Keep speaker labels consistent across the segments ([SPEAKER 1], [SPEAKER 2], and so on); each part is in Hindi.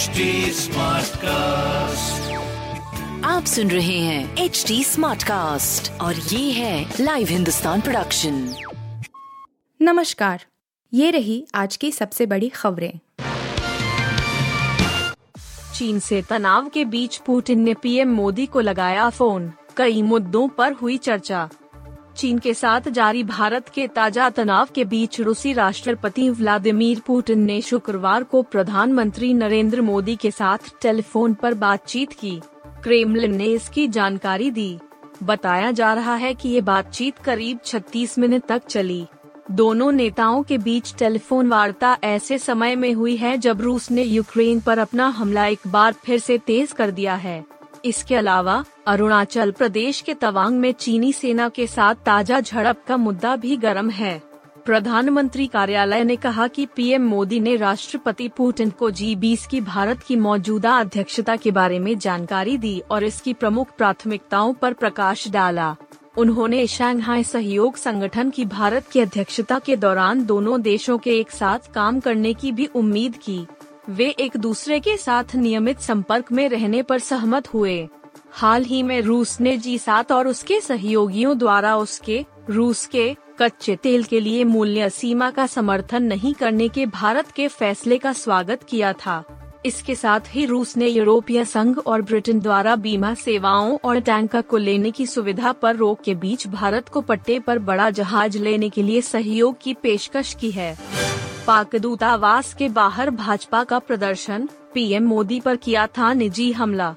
[SPEAKER 1] HD कास्ट
[SPEAKER 2] आप सुन रहे हैं एच डी स्मार्ट कास्ट और ये है लाइव हिंदुस्तान प्रोडक्शन
[SPEAKER 3] नमस्कार ये रही आज की सबसे बड़ी खबरें।
[SPEAKER 4] चीन से तनाव के बीच पुतिन ने पीएम मोदी को लगाया फ़ोन। कई मुद्दों पर हुई चर्चा। चीन के साथ जारी भारत के ताज़ा तनाव के बीच रूसी राष्ट्रपति व्लादिमीर पुतिन ने शुक्रवार को प्रधानमंत्री नरेंद्र मोदी के साथ टेलीफोन पर बातचीत की। क्रेमलिन ने इसकी जानकारी दी। बताया जा रहा है कि ये बातचीत करीब 36 मिनट तक चली। दोनों नेताओं के बीच टेलीफोन वार्ता ऐसे समय में हुई है जब रूस ने यूक्रेन पर अपना हमला एक बार फिर से तेज कर दिया है। इसके अलावा, अरुणाचल प्रदेश के तवांग में चीनी सेना के साथ ताज़ा झड़प का मुद्दा भी गर्म है। प्रधानमंत्री कार्यालय ने कहा कि पीएम मोदी ने राष्ट्रपति पुतिन को जी बीस की भारत की मौजूदा अध्यक्षता के बारे में जानकारी दी और इसकी प्रमुख प्राथमिकताओं पर प्रकाश डाला। उन्होंने शंघाई सहयोग संगठन की भारत की अध्यक्षता के दौरान दोनों देशों के एक साथ काम करने की भी उम्मीद की। वे एक दूसरे के साथ नियमित संपर्क में रहने पर सहमत हुए। हाल ही में रूस ने जी सात और उसके सहयोगियों द्वारा उसके, रूस के, कच्चे तेल के लिए मूल्य सीमा का समर्थन नहीं करने के भारत के फैसले का स्वागत किया था। इसके साथ ही रूस ने यूरोपीय संघ और ब्रिटेन द्वारा बीमा सेवाओं और टैंकर को लेने की सुविधा पर रोक के बीच भारत को पट्टे पर बड़ा जहाज़ लेने के लिए सहयोग की पेशकश की है। पाक दूतावास के बाहर भाजपा का प्रदर्शन, पीएम मोदी पर किया था निजी हमला।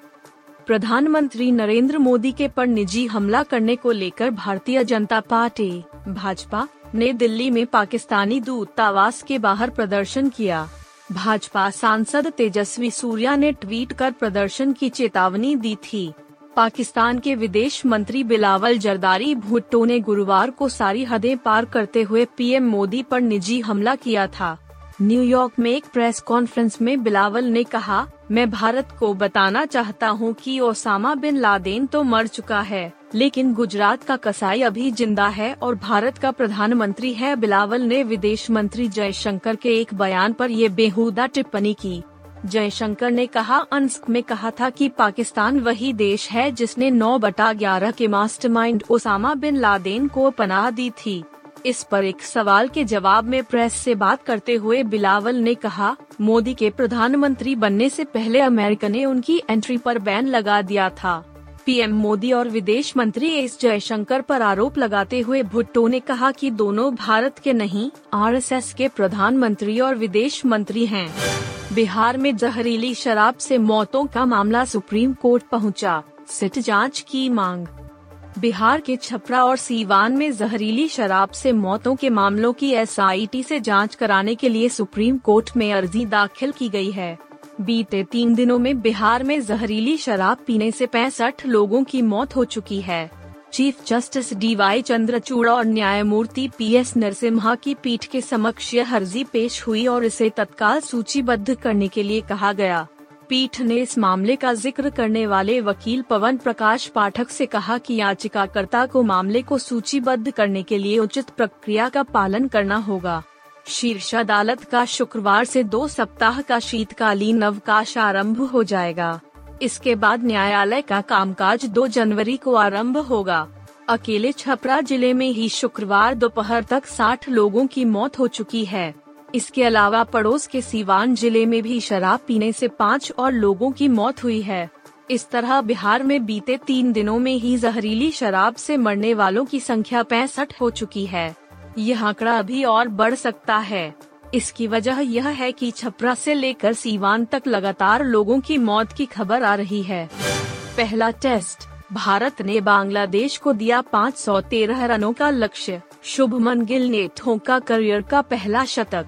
[SPEAKER 4] प्रधानमंत्री नरेंद्र मोदी के पर निजी हमला करने को लेकर भारतीय जनता पार्टी, भाजपा, ने दिल्ली में पाकिस्तानी दूतावास के बाहर प्रदर्शन किया। भाजपा सांसद तेजस्वी सूर्या ने ट्वीट कर प्रदर्शन की चेतावनी दी थी। पाकिस्तान के विदेश मंत्री बिलावल जरदारी भुट्टो ने गुरुवार को सारी हदें पार करते हुए पीएम मोदी पर निजी हमला किया था। न्यूयॉर्क में एक प्रेस कॉन्फ्रेंस में बिलावल ने कहा, मैं भारत को बताना चाहता हूँ कि ओसामा बिन लादेन तो मर चुका है, लेकिन गुजरात का कसाई अभी ज़िंदा है और भारत का प्रधानमंत्री है। बिलावल ने विदेश मंत्री जयशंकर के एक बयान पर ये बेहुदा टिप्पणी की। जयशंकर ने कहा, अंस्क में कहा था कि पाकिस्तान वही देश है जिसने 9 बटा ग्यारह के मास्टरमाइंड ओसामा बिन लादेन को पनाह दी थी। इस पर एक सवाल के जवाब में प्रेस से बात करते हुए बिलावल ने कहा, मोदी के प्रधानमंत्री बनने से पहले अमेरिका ने उनकी एंट्री पर बैन लगा दिया था। पीएम मोदी और विदेश मंत्री एस जयशंकर पर आरोप लगाते हुए भुट्टो ने कहा कि दोनों भारत के नहीं, आरएसएस के प्रधानमंत्री और विदेश मंत्री हैं। बिहार में जहरीली शराब से मौतों का मामला सुप्रीम कोर्ट पहुँचा, सिट जाँच की मांग। बिहार के छपरा और सीवान में जहरीली शराब से मौतों के मामलों की एसआईटी से जाँच कराने के लिए सुप्रीम कोर्ट में अर्जी दाखिल की गई है। बीते तीन दिनों में बिहार में जहरीली शराब पीने से पैंसठ लोगों की मौत हो चुकी है। Chief justice D Y Chandrachud और न्यायमूर्ति पी एस नरसिम्हा की पीठ के समक्ष यह अर्जी पेश हुई और इसे तत्काल सूचीबद्ध करने के लिए कहा गया। पीठ ने इस मामले का ज़िक्र करने वाले वकील पवन प्रकाश पाठक से कहा कि याचिकाकर्ता को मामले को सूचीबद्ध करने के लिए उचित प्रक्रिया का पालन करना होगा। शीर्ष अदालत का शुक्रवार से दो सप्ताह का शीतकालीन अवकाश आरंभ हो जाएगा। इसके बाद न्यायालय का कामकाज 2 जनवरी को आरंभ होगा। अकेले छपरा ज़िले में ही शुक्रवार दोपहर तक 60 लोगों की मौत हो चुकी है। इसके अलावा पड़ोस के सीवान ज़िले में भी शराब पीने से पाँच और लोगों की मौत हुई है। इस तरह बिहार में बीते तीन दिनों में ही जहरीली शराब से मरने वालों की संख्या पैंसठ हो चुकी है। यह आंकड़ा अभी और बढ़ सकता है। इसकी वजह यह है कि छपरा से लेकर सीवान तक लगातार लोगों की मौत की खबर आ रही है। पहला टेस्ट, भारत ने बांग्लादेश को दिया 513 रनों का लक्ष्य। शुभमन गिल ने ठोका करियर का पहला शतक।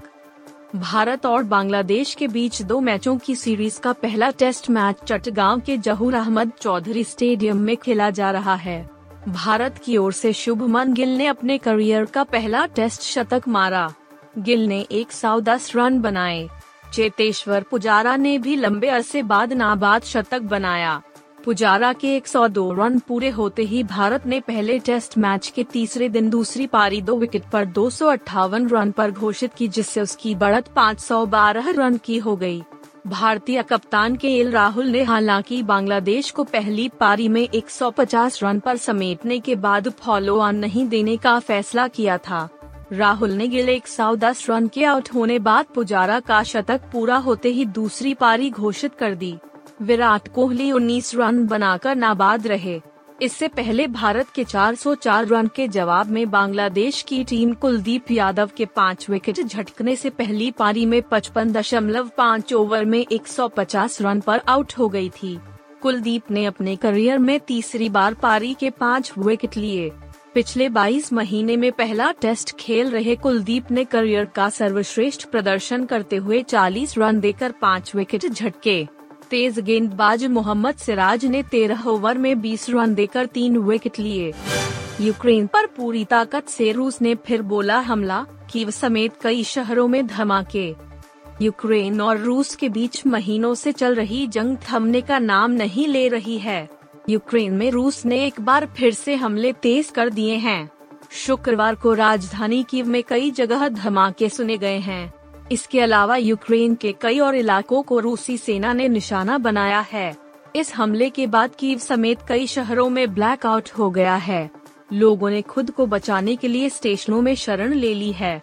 [SPEAKER 4] भारत और बांग्लादेश के बीच दो मैचों की सीरीज़ का पहला टेस्ट मैच चटगांव के जहूर अहमद चौधरी स्टेडियम में खेला जा रहा है। भारत की ओर से शुभमन गिल ने अपने करियर का पहला टेस्ट शतक मारा। गिल ने एक सौ दस रन बनाए। चेतेश्वर पुजारा ने भी लंबे अरसे बाद नाबाद शतक बनाया। पुजारा के 102 रन पूरे होते ही भारत ने पहले टेस्ट मैच के तीसरे दिन दूसरी पारी दो विकेट पर दो सौ अट्ठावन रन पर घोषित की, जिससे उसकी बढ़त 512 रन की हो गई। भारतीय कप्तान के एल राहुल ने हालाँकि बांग्लादेश को पहली पारी में 150 रन पर समेटने के बाद फॉलो ऑन नहीं देने का फैसला किया था। राहुल ने गिल एक सौ दस रन के आउट होने बाद पुजारा का शतक पूरा होते ही दूसरी पारी घोषित कर दी। विराट कोहली 19 रन बनाकर नाबाद रहे। इससे पहले भारत के 404 रन के जवाब में बांग्लादेश की टीम कुलदीप यादव के पाँच विकेट झटकने से पहली पारी में पचपन दशमलव पाँच ओवर में 150 रन पर आउट हो गई थी। कुलदीप ने अपने करियर में तीसरी बार पारी के पाँच विकेट लिए। पिछले 22 महीने में पहला टेस्ट खेल रहे कुलदीप ने करियर का सर्वश्रेष्ठ प्रदर्शन करते हुए 40 रन देकर पाँच विकेट झटके। तेज गेंदबाज मोहम्मद सिराज ने तेरह ओवर में 20 रन देकर तीन विकेट लिए। यूक्रेन पर पूरी ताकत से रूस ने फिर बोला हमला, कीव समेत कई शहरों में धमाके। यूक्रेन और रूस के बीच महीनों से चल रही जंग थमने का नाम नहीं ले रही है। यूक्रेन में रूस ने एक बार फिर से हमले तेज कर दिए हैं। शुक्रवार को राजधानी कीव में कई जगह धमाके सुने गए हैं। इसके अलावा यूक्रेन के कई और इलाकों को रूसी सेना ने निशाना बनाया है। इस हमले के बाद कीव समेत कई शहरों में ब्लैकआउट हो गया है। लोगों ने खुद को बचाने के लिए स्टेशनों में शरण ले ली है।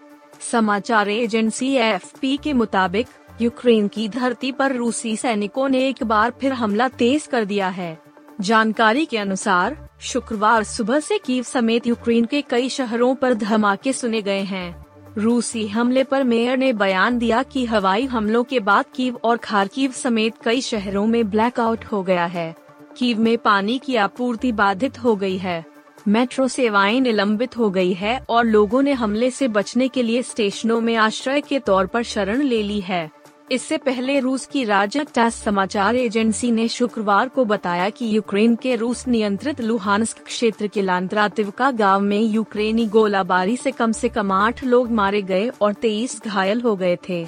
[SPEAKER 4] समाचार एजेंसी एफपी के मुताबिक, यूक्रेन की धरती पर रूसी सैनिकों ने एक बार फिर हमला तेज कर दिया है। जानकारी के अनुसार, शुक्रवार सुबह से कीव समेत यूक्रेन के कई शहरों पर धमाके सुने गए हैं। रूसी हमले पर मेयर ने बयान दिया कि हवाई हमलों के बाद कीव और खारकीव समेत कई शहरों में ब्लैकआउट हो गया है। कीव में पानी की आपूर्ति बाधित हो गई है। मेट्रो सेवाएँ निलंबित हो गई है और लोगों ने हमले से बचने के लिए स्टेशनों में आश्रय के तौर पर शरण ले ली है। इससे पहले रूस की राज्य टास समाचार एजेंसी ने शुक्रवार को बताया कि यूक्रेन के रूस नियंत्रित लुहानस्क क्षेत्र के लांत्रातिवका गाँव में यूक्रेनी गोलाबारी से कम से कम आठ लोग मारे गए और तेईस घायल हो गए थे।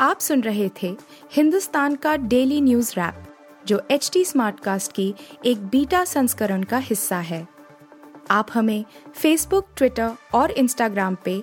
[SPEAKER 3] आप सुन रहे थे हिंदुस्तान का डेली न्यूज़ रैप, जो एच टी स्मार्ट कास्ट की एक बीटा संस्करण का हिस्सा है। आप हमें फेसबुक ट्विटर और इंस्टाग्राम पे